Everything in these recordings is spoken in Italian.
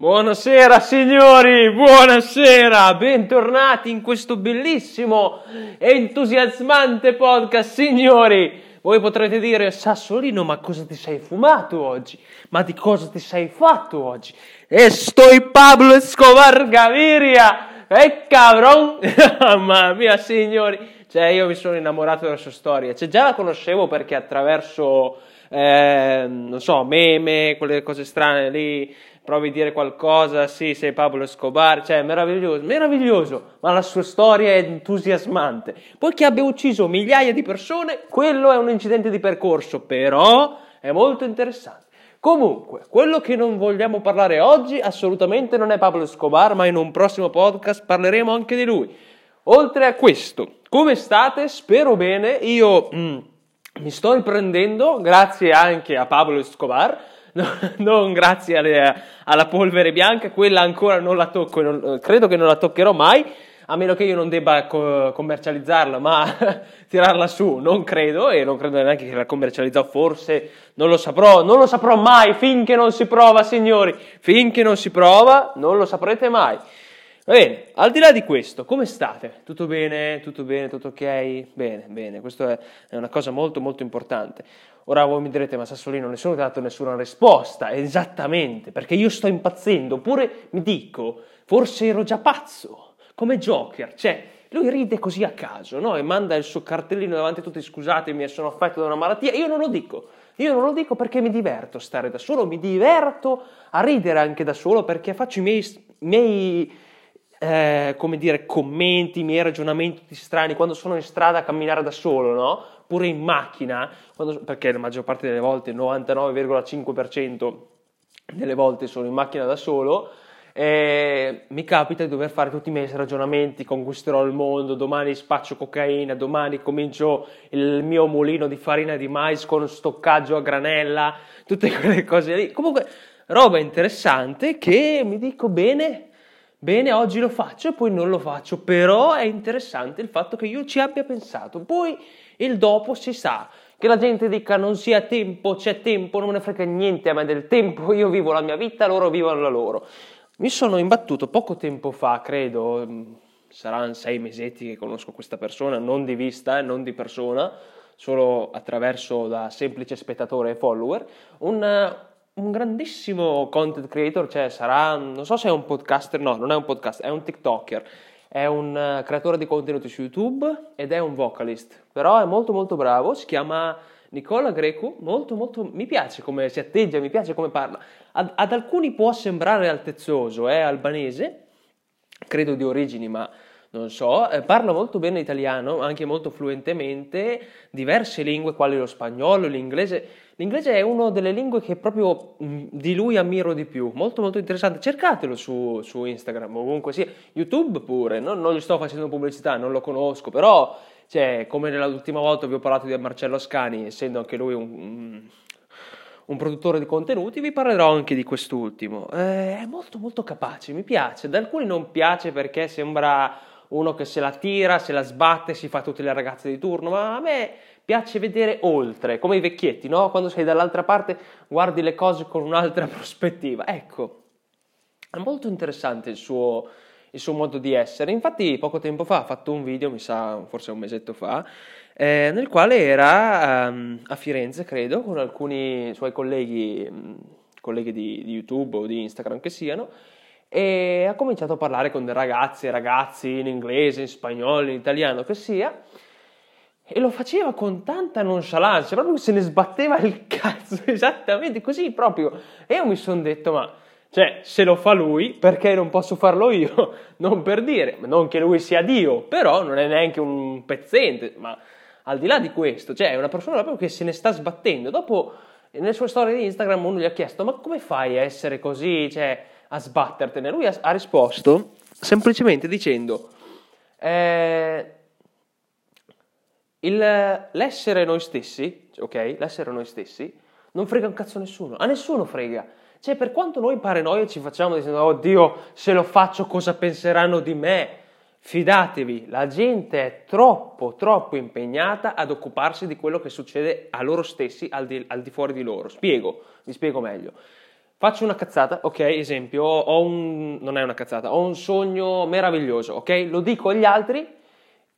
Buonasera signori, buonasera, bentornati in questo bellissimo e entusiasmante podcast, signori. Voi potrete dire, Sassolino, ma cosa ti sei fumato oggi? Ma di cosa ti sei fatto oggi? E stoi Pablo Escobar Gaviria! E cabron! Mamma mia, signori! Cioè, io mi sono innamorato della sua storia. Cioè, già la conoscevo perché attraverso, eh, non so, meme, quelle cose strane lì, provi a dire qualcosa, sì, sei Pablo Escobar, cioè meraviglioso, meraviglioso, ma la sua storia è entusiasmante. Poi che abbia ucciso migliaia di persone, quello è un incidente di percorso, però è molto interessante. Comunque, quello che non vogliamo parlare oggi assolutamente non è Pablo Escobar, ma in un prossimo podcast parleremo anche di lui. Oltre a questo, come state? Spero bene, io mm, mi sto riprendendo, grazie anche a Pablo Escobar, no, non grazie alle, alla polvere bianca, quella ancora non la tocco, non, credo che non la toccherò mai a meno che io non debba co- commercializzarla, ma tirarla su non credo e non credo neanche che la commercializzò, forse non lo saprò, non lo saprò mai finché non si prova, signori, finché non si prova non lo saprete mai. Va bene, al di là di questo, come state? Tutto bene? Tutto bene? Tutto ok? Bene, bene, questa è una cosa molto molto importante. Ora voi mi direte, ma Sassolino, nessuno ti ha dato nessuna risposta, esattamente, perché io sto impazzendo, oppure mi dico, forse ero già pazzo come Joker, cioè lui ride così a caso no? e manda il suo cartellino davanti a tutti, scusatemi, sono affetto da una malattia, io non lo dico, io non lo dico perché mi diverto a stare da solo, mi diverto a ridere anche da solo perché faccio i miei, miei eh, come dire, commenti, i miei ragionamenti strani quando sono in strada a camminare da solo, no? Pure in macchina, quando, perché la maggior parte delle volte, il 99,5% delle volte sono in macchina da solo, e mi capita di dover fare tutti i miei ragionamenti, conquisterò il mondo, domani spaccio cocaina, domani comincio il mio mulino di farina di mais con stoccaggio a granella, tutte quelle cose lì. Comunque, roba interessante che mi dico bene, bene, oggi lo faccio e poi non lo faccio, però è interessante il fatto che io ci abbia pensato. Poi il dopo si sa. Che la gente dica non sia tempo, c'è tempo, non me ne frega niente a me del tempo, io vivo la mia vita, loro vivono la loro. Mi sono imbattuto poco tempo fa, credo, mm, saranno sei mesetti che conosco questa persona, non di vista e non di persona, solo attraverso da semplice spettatore e follower, un, un grandissimo content creator, cioè sarà, non so se è un podcaster, no, non è un podcast, è un TikToker, è un uh, creatore di contenuti su YouTube ed è un vocalist, però è molto molto bravo, si chiama Nicola Greco, molto molto, mi piace come si atteggia, mi piace come parla. Ad, ad alcuni può sembrare altezzoso, è albanese, credo di origini, ma non so, eh, parla molto bene italiano, anche molto fluentemente, diverse lingue quali lo spagnolo, l'inglese. L'inglese è una delle lingue che proprio mm, di lui ammiro di più, molto molto interessante. Cercatelo su, su Instagram, ovunque sia, YouTube pure, no? non gli sto facendo pubblicità, non lo conosco, però cioè, come nell'ultima volta vi ho parlato di Marcello Ascani, essendo anche lui un, un produttore di contenuti, vi parlerò anche di quest'ultimo. Eh, è molto molto capace, mi piace. Da alcuni non piace perché sembra uno che se la tira, se la sbatte, si fa tutte le ragazze di turno, ma a me piace vedere oltre, come i vecchietti, no? Quando sei dall'altra parte guardi le cose con un'altra prospettiva. Ecco, è molto interessante il suo, il suo modo di essere. Infatti, poco tempo fa ha fatto un video, mi sa, forse un mesetto fa, eh, nel quale era um, a Firenze, credo, con alcuni suoi colleghi, colleghi di, di, YouTube o di Instagram che siano, e ha cominciato a parlare con dei ragazzi e ragazzi in inglese, in spagnolo, in italiano, che sia. E lo faceva con tanta nonchalance, proprio se ne sbatteva il cazzo, esattamente così proprio. E io mi sono detto, ma cioè, se lo fa lui, perché non posso farlo io? Non per dire, non che lui sia Dio, però non è neanche un pezzente, ma al di là di questo, cioè è una persona proprio che se ne sta sbattendo. Dopo, nelle sue storie di Instagram, uno gli ha chiesto, ma come fai a essere così, cioè, a sbattertene? Lui ha, ha risposto semplicemente dicendo, eh, il, l'essere noi stessi, ok, l'essere noi stessi, non frega un cazzo a nessuno, a nessuno frega cioè, per quanto noi paranoia ci facciamo dicendo, oddio, se lo faccio cosa penseranno di me? Fidatevi, la gente è troppo, troppo impegnata ad occuparsi di quello che succede a loro stessi al di, al di fuori di loro. Spiego, vi spiego meglio. Faccio una cazzata, ok, esempio, ho un, non è una cazzata, ho un sogno meraviglioso, ok? Lo dico agli altri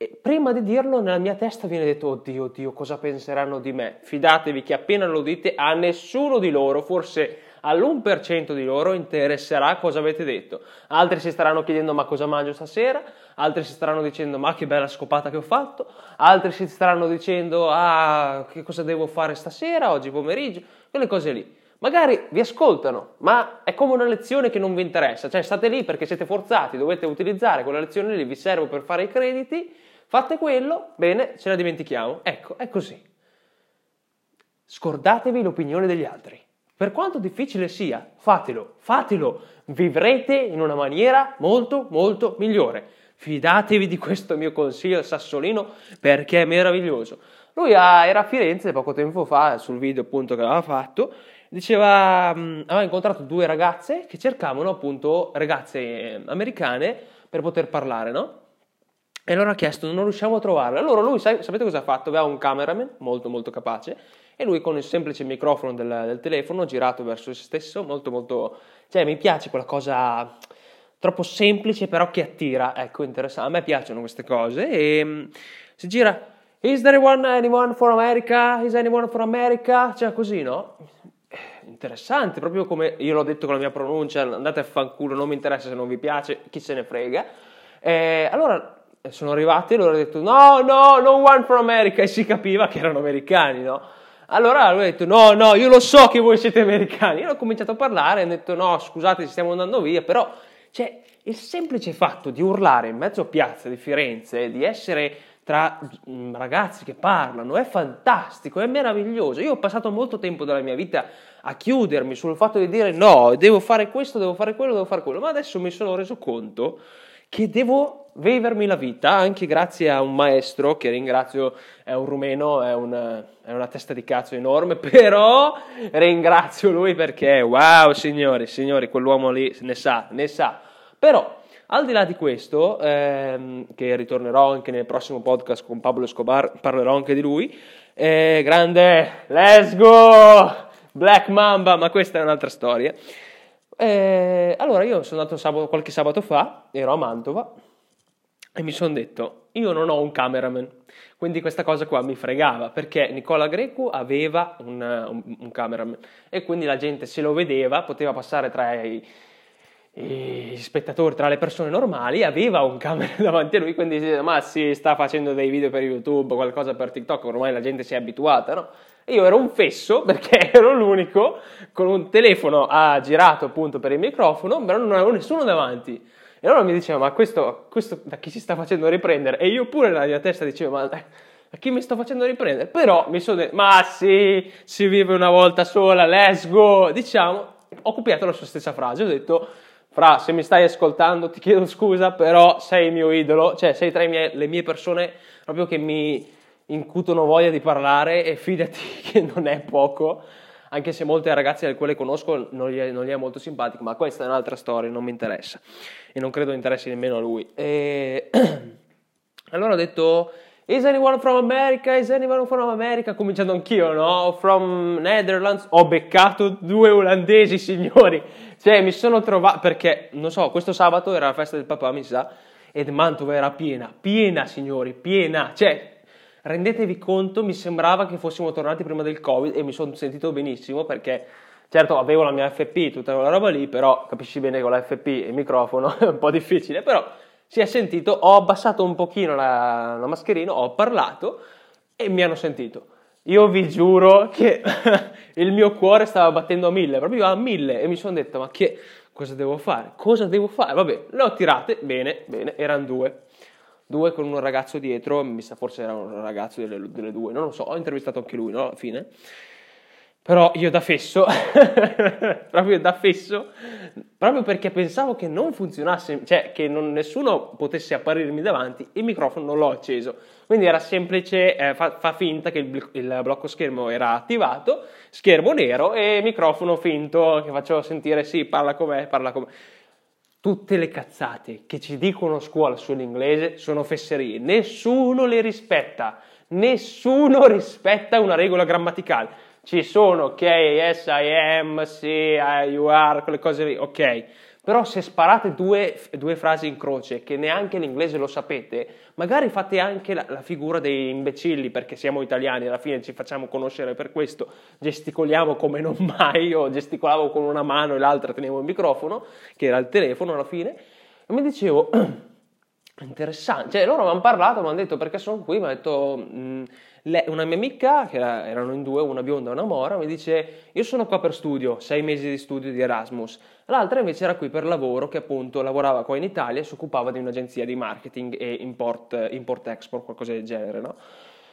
e prima di dirlo nella mia testa viene detto, oddio, oddio, cosa penseranno di me? Fidatevi che appena lo dite a nessuno di loro, forse all'1% di loro interesserà cosa avete detto. Altri si staranno chiedendo ma cosa mangio stasera, altri si staranno dicendo ma che bella scopata che ho fatto, altri si staranno dicendo ah che cosa devo fare stasera, oggi pomeriggio, quelle cose lì. Magari vi ascoltano, ma è come una lezione che non vi interessa, cioè state lì perché siete forzati, dovete utilizzare quella lezione lì, vi serve per fare i crediti, fate quello, bene, ce la dimentichiamo. Ecco, è così. Scordatevi l'opinione degli altri. Per quanto difficile sia, fatelo, fatelo, vivrete in una maniera molto, molto migliore. Fidatevi di questo mio consiglio sassolino perché è meraviglioso. Lui era a Firenze poco tempo fa, sul video appunto che aveva fatto, diceva, mh, aveva incontrato due ragazze che cercavano appunto ragazze eh, americane per poter parlare, no? E allora ha chiesto, non riusciamo a trovarle. Allora lui, sapete cosa ha fatto? Aveva un cameraman molto molto capace e lui con il semplice microfono del, del telefono girato verso se stesso, molto molto... Cioè mi piace quella cosa troppo semplice però che attira, ecco, interessante. A me piacciono queste cose e mh, si gira... Is there anyone, anyone for America? Is anyone for America? Cioè così, no? interessante, proprio come io l'ho detto con la mia pronuncia, andate a fanculo, non mi interessa se non vi piace, chi se ne frega. Eh, allora sono arrivati e loro hanno detto no, no, no one from America e si capiva che erano americani, no? Allora lui ha detto no, no, io lo so che voi siete americani. Io ho cominciato a parlare e ho detto no, scusate, stiamo andando via, però cioè, il semplice fatto di urlare in mezzo a piazza di Firenze, di essere tra mm, ragazzi che parlano, è fantastico, è meraviglioso. Io ho passato molto tempo della mia vita a chiudermi sul fatto di dire no, devo fare questo, devo fare quello, devo fare quello, ma adesso mi sono reso conto che devo vivermi la vita anche grazie a un maestro che ringrazio, è un rumeno, è una, è una testa di cazzo enorme, però ringrazio lui perché wow signori, signori, quell'uomo lì ne sa, ne sa. Però al di là di questo, ehm, che ritornerò anche nel prossimo podcast con Pablo Escobar, parlerò anche di lui. Eh, grande, let's go! Black Mamba, ma questa è un'altra storia. Eh, allora io sono andato sabato, qualche sabato fa, ero a Mantova e mi sono detto, io non ho un cameraman, quindi questa cosa qua mi fregava perché Nicola Greco aveva un, un, un cameraman e quindi la gente se lo vedeva, poteva passare tra i gli spettatori, tra le persone normali, aveva un camera davanti a lui, quindi si diceva, ma sì, sta facendo dei video per YouTube, qualcosa per TikTok, ormai la gente si è abituata, no? E io ero un fesso perché ero l'unico con un telefono girato appunto per il microfono, però non avevo nessuno davanti. E allora mi diceva, ma questo, questo da chi si sta facendo riprendere? E io pure nella mia testa dicevo, ma da chi mi sto facendo riprendere? Però mi sono detto, ma sì, si vive una volta sola, let's go! Diciamo, ho copiato la sua stessa frase, ho detto Fra, se mi stai ascoltando ti chiedo scusa, però sei il mio idolo, cioè sei tra mie, le mie persone proprio che mi incutono voglia di parlare e fidati che non è poco, anche se molte ragazze del quale conosco non gli, è, non gli, è, molto simpatico, ma questa è un'altra storia, non mi interessa e non credo interessi nemmeno a lui. E... allora ho detto Is anyone from America? Is anyone from America? Cominciando anch'io, no? From Netherlands. Ho beccato due olandesi, signori. Cioè, mi sono trovato... Perché, non so, questo sabato era la festa del papà, mi sa, ed Mantova era piena. Piena, signori, piena. Cioè, rendetevi conto, mi sembrava che fossimo tornati prima del Covid e mi sono sentito benissimo perché... Certo, avevo la mia FP, tutta quella roba lì, però capisci bene che con la FP e il microfono è un po' difficile, però si è sentito, ho abbassato un pochino la, la mascherina, ho parlato e mi hanno sentito. Io vi giuro che il mio cuore stava battendo a mille, proprio a mille, e mi sono detto, ma che cosa devo fare? Cosa devo fare? Vabbè, le ho tirate, bene, bene, erano due. Due con un ragazzo dietro, mi sa forse era un ragazzo delle, delle due, non lo so, ho intervistato anche lui, no? Alla fine. Però io da fesso, proprio da fesso, proprio perché pensavo che non funzionasse, cioè che non, nessuno potesse apparirmi davanti, il microfono non l'ho acceso. Quindi era semplice, eh, fa, fa, finta che il, il, blocco schermo era attivato, schermo nero e microfono finto che faccio sentire sì, parla com'è, parla com'è. Tutte le cazzate che ci dicono a scuola sull'inglese sono fesserie, nessuno le rispetta, nessuno rispetta una regola grammaticale. Ci sono, ok, yes, I am, sì, you are, quelle cose lì, ok. Però se sparate due, due, frasi in croce che neanche l'inglese lo sapete, magari fate anche la, la, figura dei imbecilli perché siamo italiani, alla fine ci facciamo conoscere per questo, gesticoliamo come non mai, io gesticolavo con una mano e l'altra tenevo il microfono, che era il telefono alla fine, e mi dicevo, interessante, cioè loro mi hanno parlato, mi hanno detto perché sono qui, mi hanno detto... Mh, le, una mia amica, che era, erano in due, una bionda e una mora, mi dice io sono qua per studio, sei mesi di studio di Erasmus. L'altra invece era qui per lavoro, che appunto lavorava qua in Italia e si occupava di un'agenzia di marketing e import, import-export, qualcosa del genere, no?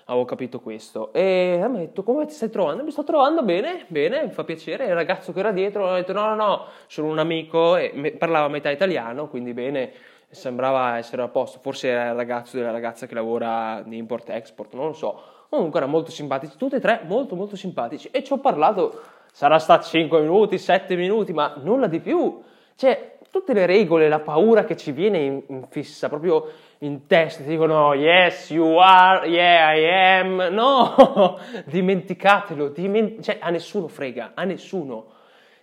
Avevo capito questo. E mi ha detto, come ti stai trovando? Mi sto trovando bene, bene, mi fa piacere. Il ragazzo che era dietro mi ha detto, no, no, no, sono un amico, e parlava metà italiano, quindi bene, sembrava essere a posto. Forse era il ragazzo della ragazza che lavora in import-export, non lo so Comunque erano molto simpatici, tutti e tre molto molto simpatici e ci ho parlato, sarà stato 5 minuti, 7 minuti, ma nulla di più. Cioè, tutte le regole, la paura che ci viene in, in fissa, proprio in testa, ti dicono yes, you are, yeah, I am. No, dimenticatelo, diment- cioè a nessuno frega, a nessuno.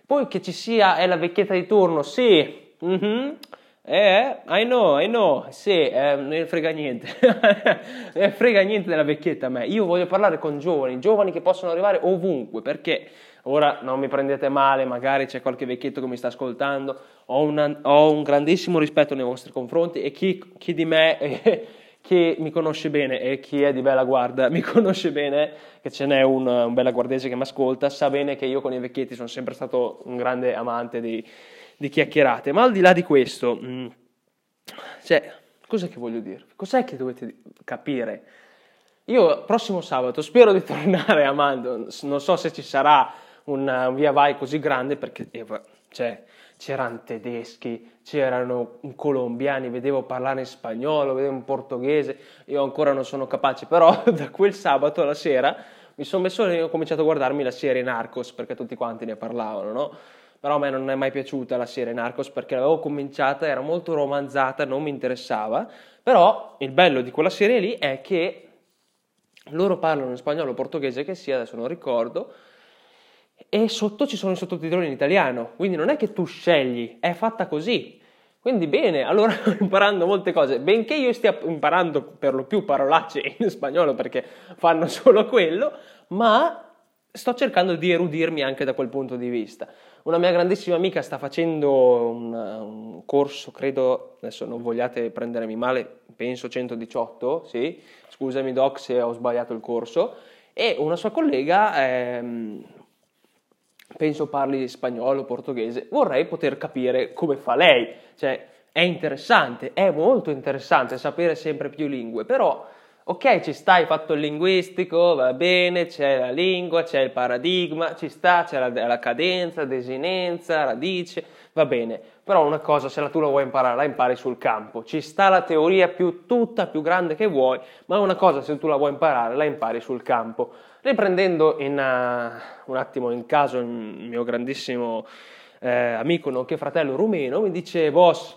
Poi che ci sia, è la vecchietta di turno, sì, mm-hmm. Eh, I know, I know, sì, eh, ne frega niente, ne frega niente della vecchietta a me. Io voglio parlare con giovani, giovani che possono arrivare ovunque, perché ora non mi prendete male, magari c'è qualche vecchietto che mi sta ascoltando, ho, una, ho un grandissimo rispetto nei vostri confronti e chi, chi di me, eh, chi mi conosce bene e chi è di bella guarda mi conosce bene, che ce n'è un, un bella guardese che mi ascolta, sa bene che io con i vecchietti sono sempre stato un grande amante di di chiacchierate, ma al di là di questo, mm, cioè, cos'è che voglio dire? Cos'è che dovete capire? Io prossimo sabato spero di tornare a Mando, non so se ci sarà un, un via vai così grande perché eh, cioè, c'erano tedeschi, c'erano colombiani, vedevo parlare in spagnolo, vedevo in portoghese, io ancora non sono capace, però da quel sabato alla sera mi sono messo e ho cominciato a guardarmi la serie Narcos perché tutti quanti ne parlavano, no? Però a me non è mai piaciuta la serie Narcos perché l'avevo cominciata, era molto romanzata, non mi interessava, però il bello di quella serie lì è che loro parlano in spagnolo o portoghese che sia, adesso non ricordo, e sotto ci sono i sottotitoli in italiano, quindi non è che tu scegli, è fatta così. Quindi bene, allora imparando molte cose, benché io stia imparando per lo più parolacce in spagnolo perché fanno solo quello, ma sto cercando di erudirmi anche da quel punto di vista. Una mia grandissima amica sta facendo un, un corso, credo, adesso non vogliate prendermi male, penso 118, sì, scusami Doc se ho sbagliato il corso, e una sua collega, ehm, penso parli spagnolo, portoghese, vorrei poter capire come fa lei, cioè è interessante, è molto interessante sapere sempre più lingue, però ok, ci sta, hai fatto il linguistico, va bene, c'è la lingua, c'è il paradigma, ci sta, c'è la, la cadenza, desinenza, radice, va bene. Però una cosa, se la tu la vuoi imparare, la impari sul campo. Ci sta la teoria più tutta, più grande che vuoi, ma una cosa, se tu la vuoi imparare, la impari sul campo. Riprendendo in, uh, un attimo in caso il mio grandissimo eh, amico, nonché fratello rumeno, mi dice, boss,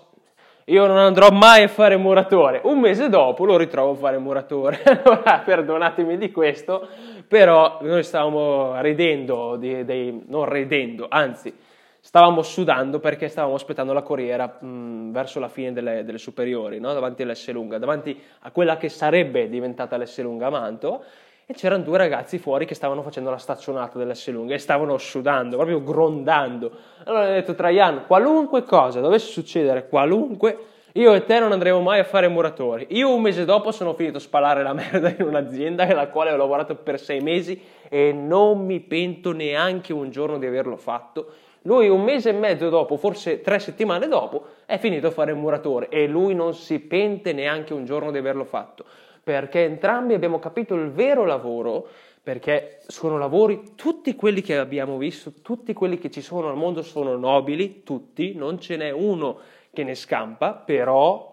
io non andrò mai a fare muratore. Un mese dopo lo ritrovo a fare muratore. Allora, perdonatemi di questo, però noi stavamo ridendo, di, dei, non ridendo, anzi, stavamo sudando perché stavamo aspettando la corriera mh, verso la fine delle, delle superiori, no? davanti all'S lunga, davanti a quella che sarebbe diventata l'S lunga a Mantova e c'erano due ragazzi fuori che stavano facendo la staccionata dell'S lunga e stavano sudando, proprio grondando. Allora ho detto Traian, qualunque cosa dovesse succedere, qualunque, io e te non andremo mai a fare muratori. Io un mese dopo sono finito a spalare la merda in un'azienda nella quale ho lavorato per sei mesi e non mi pento neanche un giorno di averlo fatto. Lui un mese e mezzo dopo, forse tre settimane dopo, è finito a fare il muratore e lui non si pente neanche un giorno di averlo fatto perché entrambi abbiamo capito il vero lavoro, perché sono lavori, tutti quelli che abbiamo visto, tutti quelli che ci sono al mondo sono nobili, tutti, non ce n'è uno che ne scampa, però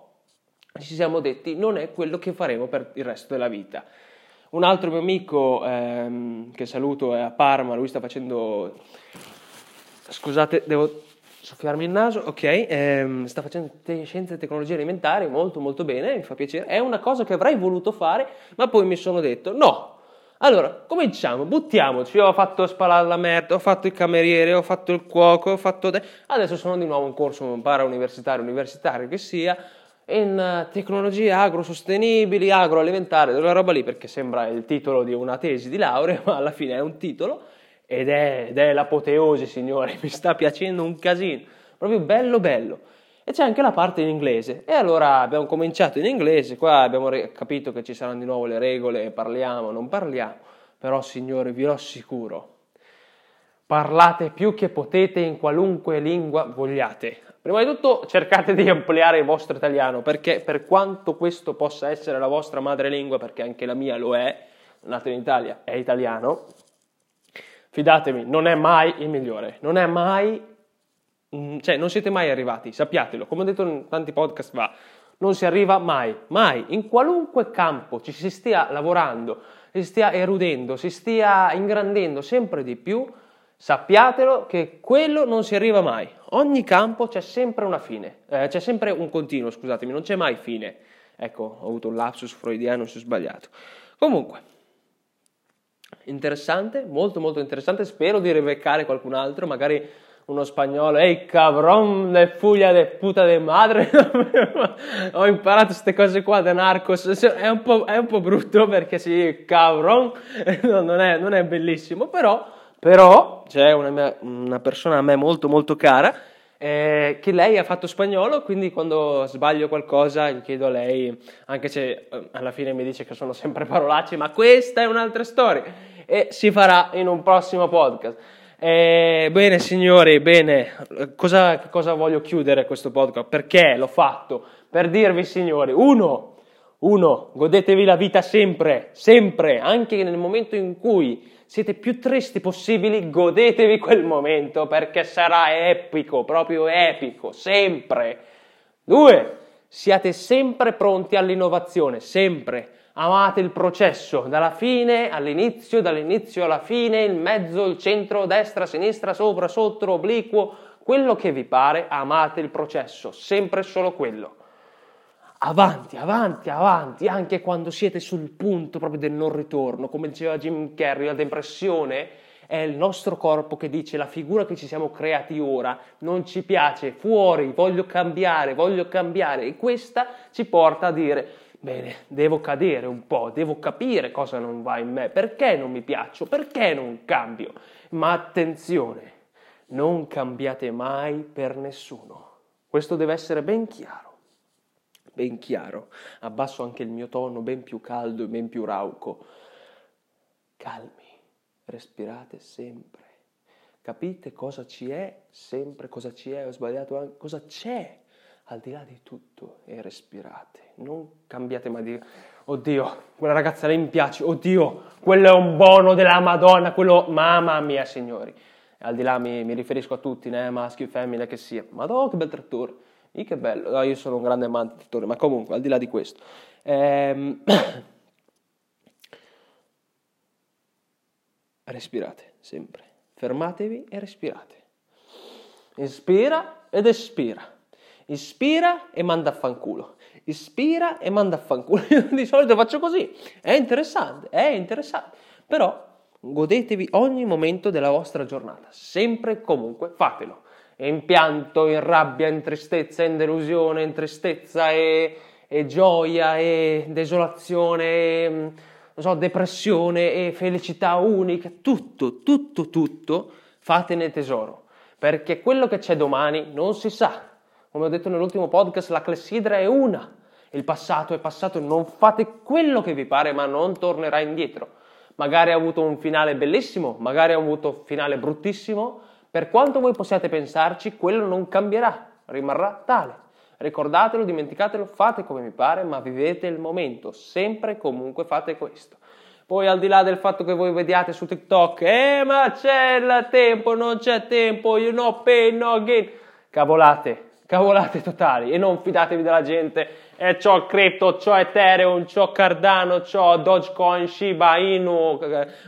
ci siamo detti non è quello che faremo per il resto della vita. Un altro mio amico ehm, che saluto è a Parma, lui sta facendo... Scusate, devo soffiarmi il naso, ok, ehm, sta facendo te- scienze e tecnologie alimentari, molto molto bene, mi fa piacere, è una cosa che avrei voluto fare, ma poi mi sono detto no, Allora, cominciamo, buttiamoci. Ho fatto spalare la merda, ho fatto il cameriere, ho fatto il cuoco, ho fatto... De... Adesso sono di nuovo in corso para-universitario, universitario che sia, in eh, tecnologie agrosostenibili, agroalimentari, quella roba lì, perché sembra il titolo di una tesi di laurea, ma alla fine è un titolo ed è, ed è l'apoteosi, signori, mi sta piacendo un casino, proprio bello bello. E c'è anche la parte in inglese. E allora abbiamo cominciato in inglese, qua abbiamo re- capito che ci saranno di nuovo le regole, parliamo, non parliamo, però signori vi assicuro, parlate più che potete in qualunque lingua vogliate. Prima di tutto cercate di ampliare il vostro italiano, perché per quanto questo possa essere la vostra madrelingua, perché anche la mia lo è, nato in Italia, è italiano, fidatevi, non è mai il migliore, non è mai, mm, cioè non siete mai arrivati, sappiatelo, come ho detto in tanti podcast va, non si arriva mai, mai, in qualunque campo ci si stia lavorando, si stia erudendo, si stia ingrandendo sempre di più, sappiatelo che quello non si arriva mai. Ogni campo c'è sempre una fine, eh, c'è sempre un continuo, scusatemi, non c'è mai fine. Ecco, ho avuto un lapsus freudiano, si è sbagliato. Comunque, interessante, molto molto interessante, spero di ribeccare qualcun altro, magari uno spagnolo, ehi cabron de fuglia de puta de madre, ho imparato queste cose qua da Narcos, è un po', è un po brutto perché sì, cabron, non è, non è bellissimo, però, però c'è una, mia, una persona a me molto molto cara, eh, che lei ha fatto spagnolo, quindi quando sbaglio qualcosa chiedo a lei, anche se eh, alla fine mi dice che sono sempre parolacce, ma questa è un'altra storia e si farà in un prossimo podcast. Eh, bene signori, bene, cosa, cosa voglio chiudere questo podcast? Perché l'ho fatto? Per dirvi signori, uno, uno, godetevi la vita sempre, sempre, anche nel momento in cui siete più tristi possibili, godetevi quel momento perché sarà epico, proprio epico, sempre. Due, siate sempre pronti all'innovazione, sempre. Amate il processo, dalla fine all'inizio, dall'inizio alla fine, il mezzo, il centro, destra, sinistra, sopra, sotto, obliquo, quello che vi pare, amate il processo, sempre solo quello avanti, avanti, avanti, anche quando siete sul punto proprio del non ritorno, come diceva Jim Carrey, la depressione è il nostro corpo che dice la figura che ci siamo creati ora non ci piace, fuori, voglio cambiare, voglio cambiare. E questa ci porta a dire bene, devo cadere un po', devo capire cosa non va in me, perché non mi piaccio, perché non cambio, ma attenzione, non cambiate mai per nessuno, questo deve essere ben chiaro ben chiaro, abbasso anche il mio tono ben più caldo e ben più rauco. Calmi, respirate sempre. Capite cosa ci è sempre, cosa ci è, ho sbagliato anche, cosa c'è al di là di tutto e respirate. Non cambiate mai di oddio, quella ragazza lei mi piace, oddio, quello è un buono della Madonna, quello, mamma mia signori. Al di là mi, mi riferisco a tutti, né, maschi o femmine che sia. Madonna che bel trattore. Ih, che bello, no, io sono un grande amante di attore, ma comunque, al di là di questo. Ehm... respirate, sempre. Fermatevi e respirate. Inspira ed espira. Ispira e manda a fanculo. Ispira e manda a fanculo. Io di solito faccio così. È interessante, è interessante. Però godetevi ogni momento della vostra giornata. Sempre e comunque fatelo in pianto, in rabbia, in tristezza, in delusione, in tristezza e, e gioia e desolazione, e, mm, so, depressione e felicità unica, tutto, tutto, tutto, fatene tesoro, perché quello che c'è domani non si sa. Come ho detto nell'ultimo podcast, la clessidra è una. Il passato è passato, non fate quello che vi pare, ma non tornerà indietro. Magari ha avuto un finale bellissimo, magari ha avuto un finale bruttissimo, per quanto voi possiate pensarci, quello non cambierà, rimarrà tale. Ricordatelo, dimenticatelo, fate come mi pare, ma vivete il momento, sempre e comunque fate questo. Poi al di là del fatto che voi vediate su TikTok, eh ma c'è il tempo, non c'è tempo, you know pain, no gain, cavolate, cavolate totali e non fidatevi della gente, e eh, c'ho crypto, c'ho Ethereum, c'ho Cardano, c'ho Dogecoin, Shiba Inu,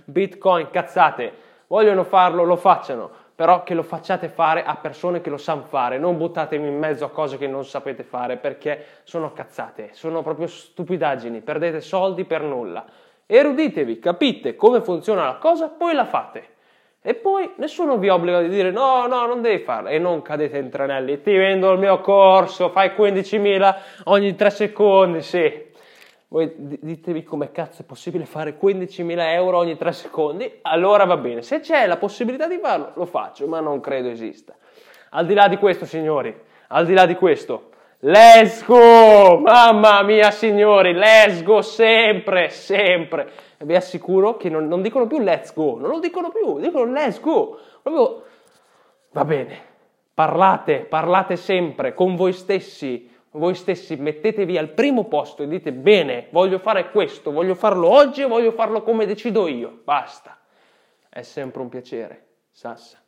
Bitcoin, cazzate, vogliono farlo, lo facciano però che lo facciate fare a persone che lo sanno fare, non buttatevi in mezzo a cose che non sapete fare perché sono cazzate, sono proprio stupidaggini, perdete soldi per nulla. eruditevi, capite come funziona la cosa, poi la fate. E poi nessuno vi obbliga di dire no, no, non devi farlo e non cadete in tranelli. Ti vendo il mio corso, fai 15.000 ogni 3 secondi, sì. Voi ditevi come cazzo è possibile fare 15.000 euro ogni 3 secondi, allora va bene. Se c'è la possibilità di farlo, lo faccio, ma non credo esista. Al di là di questo, signori, al di là di questo, let's go! Mamma mia, signori, let's go sempre, sempre vi assicuro che non, non, dicono più let's go, non lo dicono più, dicono let's go. Proprio va bene, parlate, parlate sempre con voi stessi, voi stessi mettetevi al primo posto e dite bene, voglio fare questo, voglio farlo oggi e voglio farlo come decido io, basta. È sempre un piacere, Sassa.